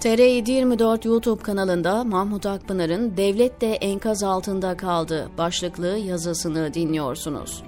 TR724 YouTube kanalında Mahmut Akpınar'ın Devlet de enkaz altında kaldı başlıklı yazısını dinliyorsunuz.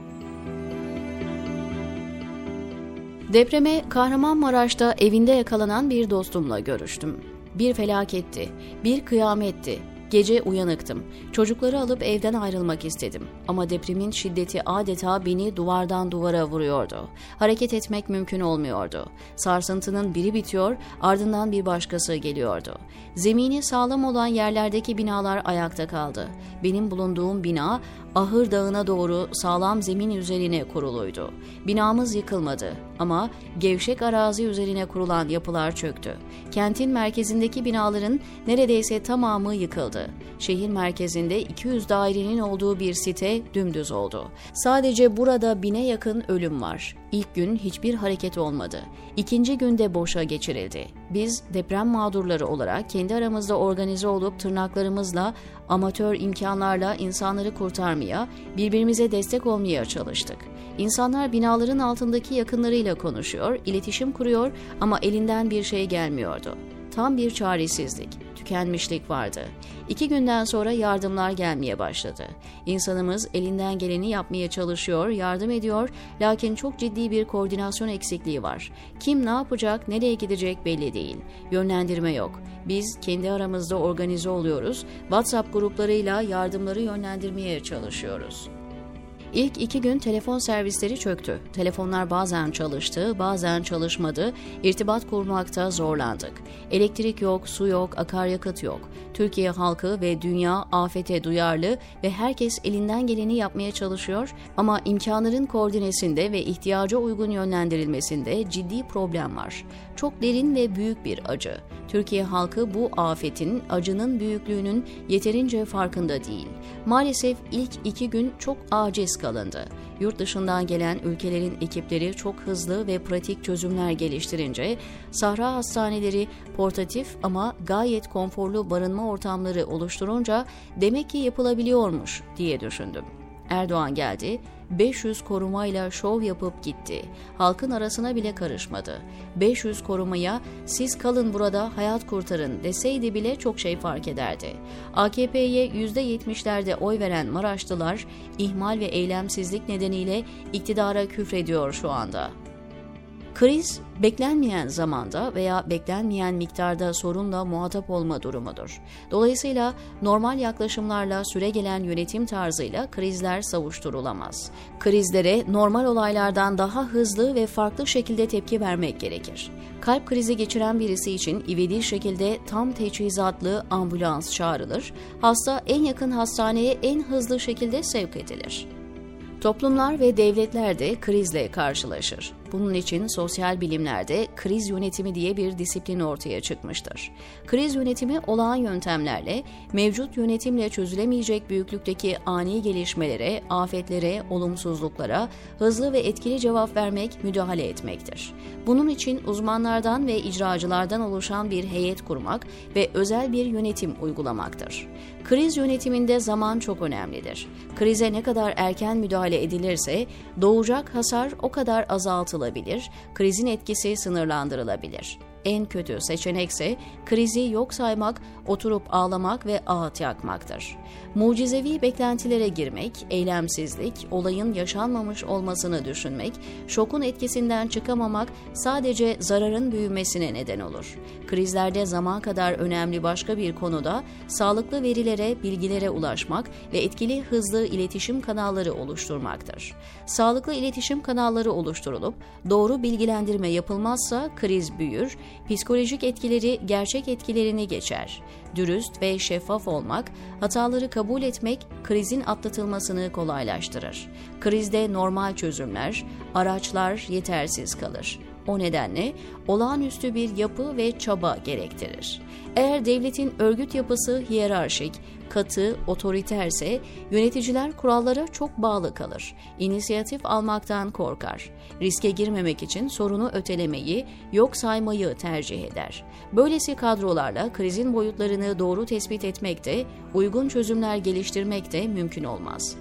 Depreme Kahramanmaraş'ta evinde yakalanan bir dostumla görüştüm. Bir felaketti, bir kıyametti. Gece uyanıktım. Çocukları alıp evden ayrılmak istedim. Ama depremin şiddeti adeta beni duvardan duvara vuruyordu. Hareket etmek mümkün olmuyordu. Sarsıntının biri bitiyor, ardından bir başkası geliyordu. Zemini sağlam olan yerlerdeki binalar ayakta kaldı. Benim bulunduğum bina Ahır Dağı'na doğru sağlam zemin üzerine kuruluydu. Binamız yıkılmadı ama gevşek arazi üzerine kurulan yapılar çöktü. Kentin merkezindeki binaların neredeyse tamamı yıkıldı. Şehir merkezinde 200 dairenin olduğu bir site dümdüz oldu. Sadece burada bine yakın ölüm var. İlk gün hiçbir hareket olmadı. İkinci günde boşa geçirildi. Biz deprem mağdurları olarak kendi aramızda organize olup tırnaklarımızla, amatör imkanlarla insanları kurtarmaya, birbirimize destek olmaya çalıştık. İnsanlar binaların altındaki yakınlarıyla konuşuyor, iletişim kuruyor ama elinden bir şey gelmiyordu. Tam bir çaresizlik, tükenmişlik vardı. İki günden sonra yardımlar gelmeye başladı. İnsanımız elinden geleni yapmaya çalışıyor, yardım ediyor, lakin çok ciddi bir koordinasyon eksikliği var. Kim ne yapacak, nereye gidecek belli değil. Yönlendirme yok. Biz kendi aramızda organize oluyoruz, WhatsApp gruplarıyla yardımları yönlendirmeye çalışıyoruz. İlk iki gün telefon servisleri çöktü. Telefonlar bazen çalıştı, bazen çalışmadı. İrtibat kurmakta zorlandık. Elektrik yok, su yok, akaryakıt yok. Türkiye halkı ve dünya afete duyarlı ve herkes elinden geleni yapmaya çalışıyor ama imkanların koordinesinde ve ihtiyaca uygun yönlendirilmesinde ciddi problem var. Çok derin ve büyük bir acı. Türkiye halkı bu afetin, acının büyüklüğünün yeterince farkında değil. Maalesef ilk iki gün çok aciz kalındı. Yurt dışından gelen ülkelerin ekipleri çok hızlı ve pratik çözümler geliştirince sahra hastaneleri portatif ama gayet konforlu barınma ortamları oluşturunca demek ki yapılabiliyormuş diye düşündüm. Erdoğan geldi, 500 korumayla şov yapıp gitti. Halkın arasına bile karışmadı. 500 korumaya siz kalın burada hayat kurtarın deseydi bile çok şey fark ederdi. AKP'ye %70'lerde oy veren Maraşlılar ihmal ve eylemsizlik nedeniyle iktidara küfrediyor şu anda. Kriz, beklenmeyen zamanda veya beklenmeyen miktarda sorunla muhatap olma durumudur. Dolayısıyla normal yaklaşımlarla süregelen yönetim tarzıyla krizler savuşturulamaz. Krizlere normal olaylardan daha hızlı ve farklı şekilde tepki vermek gerekir. Kalp krizi geçiren birisi için ivedi şekilde tam teçhizatlı ambulans çağrılır, hasta en yakın hastaneye en hızlı şekilde sevk edilir. Toplumlar ve devletler de krizle karşılaşır. Bunun için sosyal bilimlerde kriz yönetimi diye bir disiplin ortaya çıkmıştır. Kriz yönetimi olağan yöntemlerle, mevcut yönetimle çözülemeyecek büyüklükteki ani gelişmelere, afetlere, olumsuzluklara hızlı ve etkili cevap vermek, müdahale etmektir. Bunun için uzmanlardan ve icracılardan oluşan bir heyet kurmak ve özel bir yönetim uygulamaktır. Kriz yönetiminde zaman çok önemlidir. Krize ne kadar erken müdahale edilirse doğacak hasar o kadar azaltılabilir, krizin etkisi sınırlandırılabilir. En kötü seçenekse krizi yok saymak, oturup ağlamak ve ağıt yakmaktır. Mucizevi beklentilere girmek, eylemsizlik, olayın yaşanmamış olmasını düşünmek, şokun etkisinden çıkamamak sadece zararın büyümesine neden olur. Krizlerde zaman kadar önemli başka bir konuda sağlıklı verilere, bilgilere ulaşmak ve etkili hızlı iletişim kanalları oluşturmaktır. Sağlıklı iletişim kanalları oluşturulup doğru bilgilendirme yapılmazsa kriz büyür, psikolojik etkileri gerçek etkilerini geçer. Dürüst ve şeffaf olmak, hataları kabul etmek krizin atlatılmasını kolaylaştırır. Krizde normal çözümler, araçlar yetersiz kalır. O nedenle olağanüstü bir yapı ve çaba gerektirir. Eğer devletin örgüt yapısı hiyerarşik, katı, otoriterse yöneticiler kurallara çok bağlı kalır. İnisiyatif almaktan korkar. Riske girmemek için sorunu ötelemeyi, yok saymayı tercih eder. Böylesi kadrolarla krizin boyutlarını doğru tespit etmek de, uygun çözümler geliştirmek de mümkün olmaz.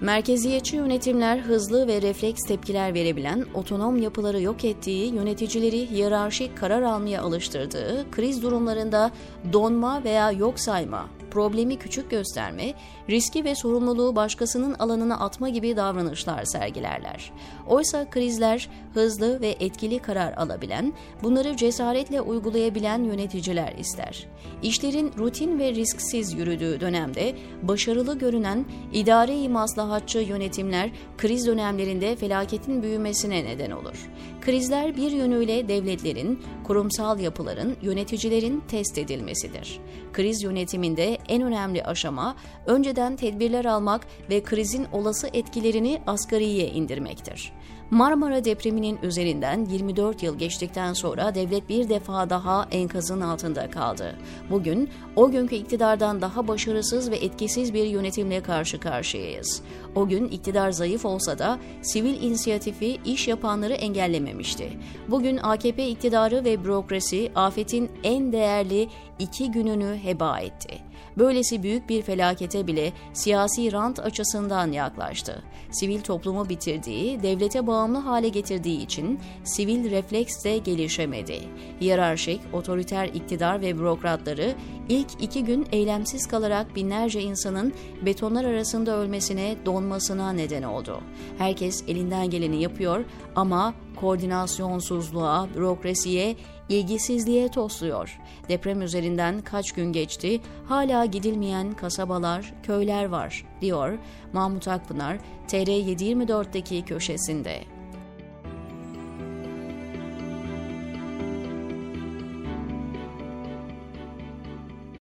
Merkeziyetçi yönetimler hızlı ve refleks tepkiler verebilen, otonom yapıları yok ettiği, yöneticileri hiyerarşik karar almaya alıştırdığı, kriz durumlarında donma veya yok sayma, problemi küçük gösterme, riski ve sorumluluğu başkasının alanına atma gibi davranışlar sergilerler. Oysa krizler hızlı ve etkili karar alabilen, bunları cesaretle uygulayabilen yöneticiler ister. İşlerin rutin ve risksiz yürüdüğü dönemde başarılı görünen idare-i maslahatçı yönetimler kriz dönemlerinde felaketin büyümesine neden olur. Krizler bir yönüyle devletlerin, kurumsal yapıların, yöneticilerin test edilmesidir. Kriz yönetiminde en önemli aşama önceden tedbirler almak ve krizin olası etkilerini asgariye indirmektir. Marmara depreminin üzerinden 24 yıl geçtikten sonra devlet bir defa daha enkazın altında kaldı. Bugün o günkü iktidardan daha başarısız ve etkisiz bir yönetimle karşı karşıyayız. O gün iktidar zayıf olsa da sivil inisiyatifi iş yapanları engellememişti. Bugün AKP iktidarı ve bürokrasi afetin en değerli iki gününü heba etti. Böylesi büyük bir felakete bile siyasi rant açısından yaklaştı. Sivil toplumu bitirdiği, devlete bağımlı hale getirdiği için sivil refleks de gelişemedi. Hiyerarşik, otoriter iktidar ve bürokratları ilk iki gün eylemsiz kalarak binlerce insanın betonlar arasında ölmesine, donmasına neden oldu. Herkes elinden geleni yapıyor ama koordinasyonsuzluğa, bürokrasiye, ilgisizliğe tosluyor. Deprem üzerinden kaç gün geçti, hala gidilmeyen kasabalar, köyler var, diyor Mahmut Akpınar TR724'deki köşesinde.